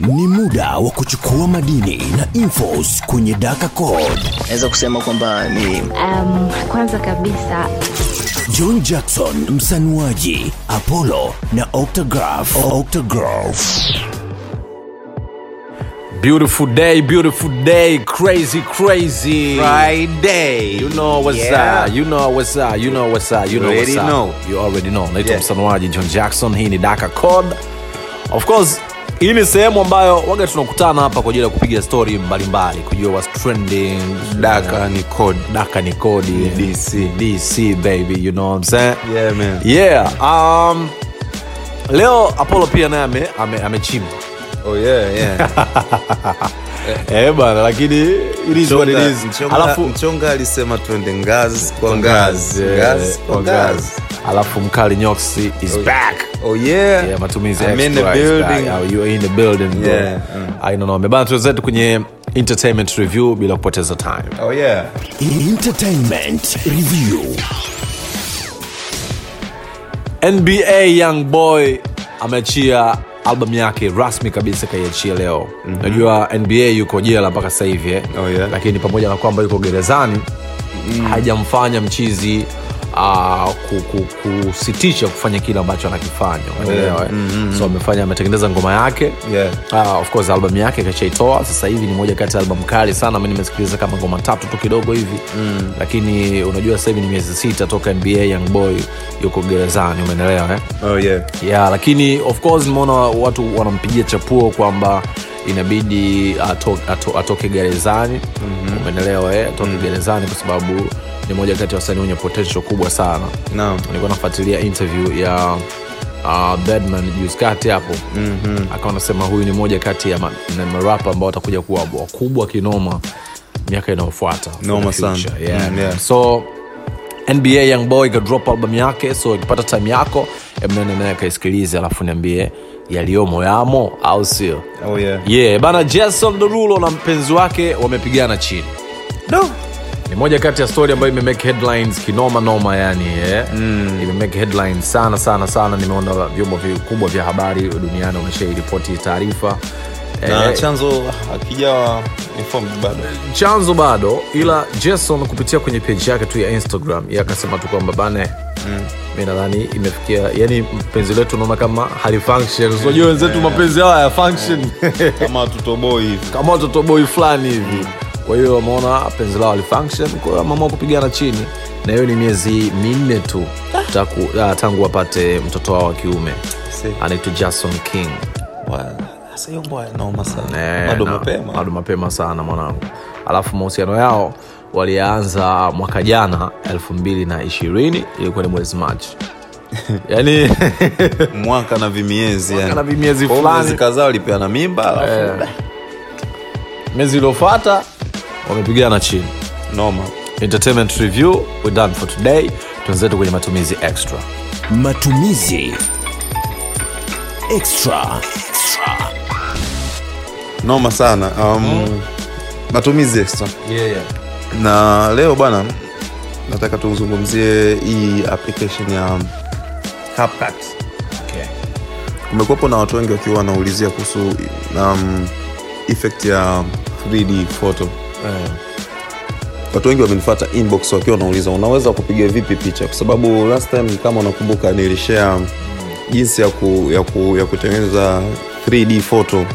Ni muda wa kuchukua madini na infos kwenye Daka Code. naweza kusema kwamba ni Um, kwanza kabisa John Jackson msanuaji, Apollo na Octograph. Octograph. Beautiful day, beautiful day, crazy, crazy. Friday. You know what's Yeah. up, you know what's up, you know what's up, you know what's up. know. You already know. Naitwa Yeah. msanuaji John Jackson, hii ni Daka Code. Of course, hii ni sehemu ambayo waga tunakutana hapa kwa ajili ya kupiga stori mbalimbali, kujua was trending. Daka ni kodi Daka ni kodi. DC. DC baby, you know what I'm saying? Yeah, man. Yeah, um, leo Apollo pia naye ame- ame- amechimba Oh, yeah, yeah. eh bana, lakini it is what it Mchonga- is. Alafu mchonga alisema twende ngazi kwa ngazi ngazi kwa kwa ngazi alafu mkali nyoksi is back oh yeah, Yeah, matumizi I'm in the building. Oh, you are in the building bro. Yeah, I don't know. Mebana tuzetu kwenye entertainment review bila kupoteza time oh yeah Entertainment Review. nba young boy ameachia albamu yake rasmi kabisa kaiachia leo mm-hmm. najua nba yuko jela mpaka sasa hivi eh? Oh, yeah. lakini pamoja na kwamba yuko gerezani mm. hajamfanya mchizi uh, ku, ku, kusitisha kufanya kile ambacho anakifanya umeelewa eh? mm-hmm. so amefanya ametengeneza ngoma yake Yeah. uh, of course album yake kashaitoa sasa hivi ni moja kati ya album kali sana mi nimesikiliza kama ngoma tatu tu kidogo hivi mm. lakini unajua sasa hivi ni miezi sita toka nba young boy yuko gerezani umeelewa eh? oh yeah yeah lakini of course nimeona watu wanampigia chapuo kwamba inabidi ato, ato, atoke gerezani mm-hmm. umenelewa eh? atoke mm-hmm. gerezani kwa sababu ni moja kati ya wasanii wenye potential kubwa sana. Naam. nilikuwa nafuatilia interview ya uh, bedman juskati hapo. Mm-hmm. akawa anasema huyu ni moja kati ya marapa ambao watakuja kuwa wakubwa kinoma miaka inayofuata. Noma sana. yeah, Mm, yeah. so nba young boy ikadrop album yake so ikipata time yako emnene naye kaisikilize alafu niambie yaliyomo yamo au sio? Oh yeah. Yeah bana jason derulo na mpenzi wake wamepigana chini. No ni moja kati ya story ambayo imemake headlines kinoma noma yani yeah. mm. imemake headlines sana sana sana. Nimeona vyombo vikubwa vya habari duniani wameshairipoti taarifa. Na Eh, chanzo bado. Chanzo bado ila jason kupitia kwenye page yake tu ya instagram ye akasema tu kwamba bane mm. mi nadhani imefikia yani mpenzi letu unaona kama halifunction unajua wenzetu mapenzi hao haya function. Kama tutoboi fulani hivi kwa hiyo wameona penzi lao alifunction kwa hiyo wameamua kupigana chini. Na hiyo ni miezi minne tu taku, uh, tangu wapate mtoto wao wa kiume. Anaitwa jason king. Bado mapema. mapema sana mwanangu. Alafu mahusiano yao walianza mwaka jana elfu mbili na ishirini ilikuwa ni mwezi machi. Yani mwaka na vimiezi yani. na vimiezi fulani. miezi kadhaa walipeana mimba alafu Eh. miezi iliofata wamepigana chini noma entertainment review we done for today tuenzetu kwenye matumizi extra Matumizi Extra. Extra. noma sana um, matumizi extra yeah, yeah. na leo bwana nataka tuzungumzie hii application ya CapCut. Okay. kumekuwepo na watu wengi wakiwa wanaulizia kuhusu um, effect ya 3d photo watu wengi wamenifata inbox wakiwa wanauliza unaweza kupiga vipi picha? Kwa sababu last time kama unakumbuka nilishare jinsi ya, ku, ya, ku, ya kutengeneza 3d photo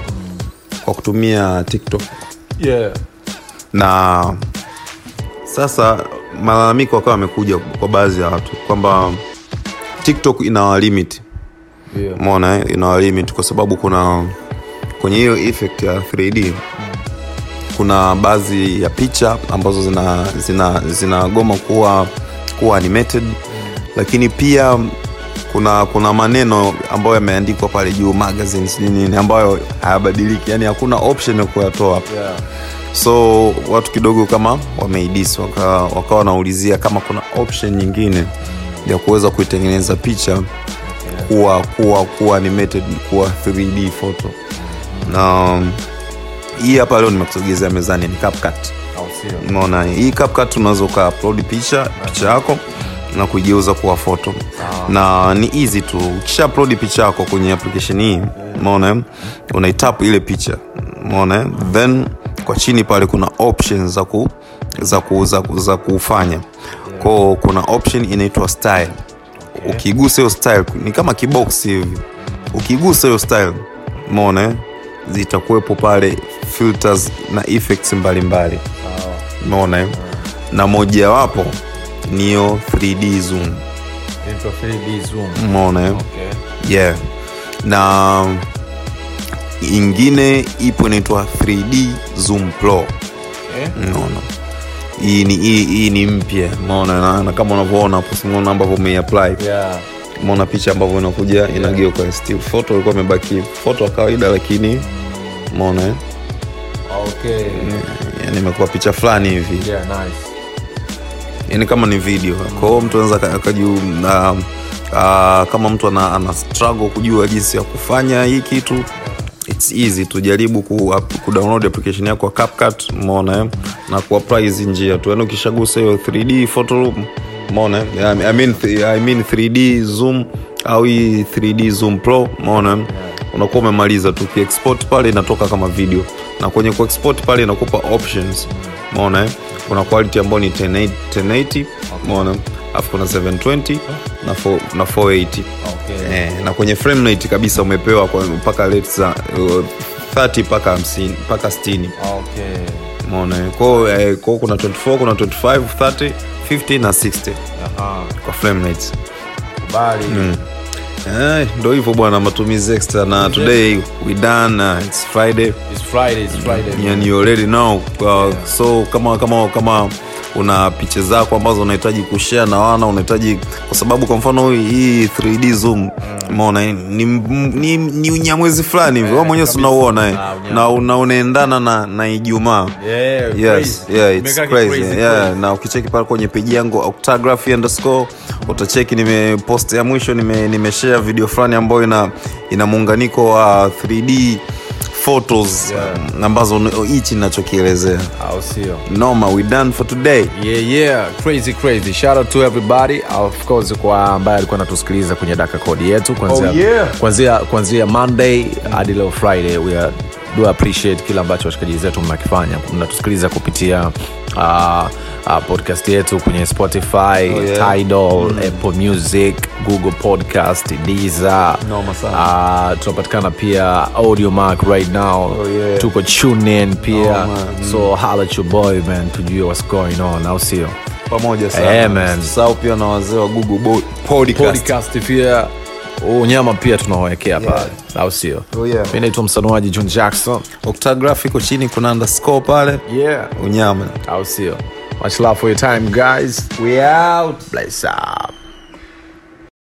kwa kutumia tiktok. Yeah. na sasa malalamiko wakawa wamekuja kwa baadhi ya watu kwamba tiktok inawalimit Yeah. mona inawalimit inawa kwa sababu kuna kwenye hiyo effect ya 3d kuna baadhi ya picha ambazo zina zina zinagoma kuwa kuwa animated. Lakini pia kuna kuna maneno ambayo yameandikwa pale juu magazines nini ambayo hayabadiliki. Yani hakuna option ya kuyatoa. Yeah. so watu kidogo kama wameidis wakawa waka wanaulizia kama kuna option nyingine ya kuweza kuitengeneza picha kuwa kuwa kuwa animated kuwa 3d photo. Na um, hii hapa leo nimekusogezea mezani ni CapCut. Unaona hii CapCut unaweza uka picha picha yako na kuigeuza kuwa foto na ni easy tu. Ukisha upload picha yako kwenye application hii umeona unaitap ile picha umeona then kwa chini pale kuna options za ku, za, ku, za, ku, za kufanya. Kwao kuna option inaitwa style. Ukigusa hiyo style ni kama kibox hivi. Ukigusa hiyo style umeona zitakuwepo pale filters na effects mbalimbali umeona eh? na mojawapo niyo 3d zoom Inaitwa 3D zoom. umeona? Okay. yeah na ingine ipo inaitwa 3d zoom pro Okay. unaona hii ni, hii, ni mpya umeona na, na kama unavyoona hapo simuona ambavyo umeiapply Yeah. umeona picha ambavyo inakuja inageuka still photo ilikuwa imebaki foto ya kawaida lakini umeona eh? Okay. yani imekuwa picha fulani hivi Yeah, nice. yani kama ni video kwa hiyo mtu anaweza akaju uh, uh, kama mtu ana, ana struggle kujua jinsi ya kufanya hii kitu its easy tujaribu ku, kudownload application yako CapCut umeona eh? na kuapply hizi njia tu yani ukishagusa hiyo 3D photo room umeona eh? I mean, I mean 3D zoom au hii 3D zoom pro umeona eh? unakuwa umemaliza tu ukiexport pale inatoka kama video na kwenye kuexport pale inakupa options umeona eh? kuna quality ambayo ni 1080 1080 umeona alafu kuna 720 na, 4, na 480 Okay. eh, na kwenye frame rate kabisa umepewa mpaka rates za uh, 30 mpaka 50 mpaka 60 Okay. umeona eh? kwao eh, kwao kuna 24 kuna 25 30 50 na 60 Aha. kwa frame rates Kubali. Eh, ndo hivyo bwana matumizi extra na today we done uh, it's friday. It's Friday, it's Friday. and you already know uh, so kama kama kama una picha zako ambazo unahitaji kushare na wana unahitaji kwa sababu kwa mfano hii 3d zoom umeona ni, ni, ni unyamwezi fulani hivi. Wewe mwenyewe unauona eh. Na una- unaendana na na ijumaa. Yeah, yes crazy. yeah it's crazy, crazy, yeah na ukicheki pale kwenye peji yangu octography underscore utacheki nimepost ya mwisho nime, nimeshare video fulani ambayo ina ina muunganiko wa 3d photos Yeah. ambazo hichi ninachokielezea Au sio? noma we done for today yeah yeah crazy crazy shout out to everybody of course kwa ambaye alikuwa anatusikiliza kwenye daka kodi yetu kuanzia Oh, yeah. kuanzia kuanzia monday hadi leo friday we are, do appreciate kile ambacho washikaji zetu mnakifanya mnatusikiliza kupitia uh, uh, podcast yetu kwenye spotify Oh, yeah. tidal apple music google podcast diza uh, tunapatikana pia audio mark right now Oh, yeah. tuko tune pia Oh, man. so at man tujue what's going on au sio pamoja man. pia na wazee wa google podcast. podcast pia unyama pia tunawekea pale au sio? Oh, yeah. mi naitwa msanuaji john jackson. Octography iko chini kuna underscore pale. Yeah. Unyama. Au sio? Much love for your time guys. We out. Bless out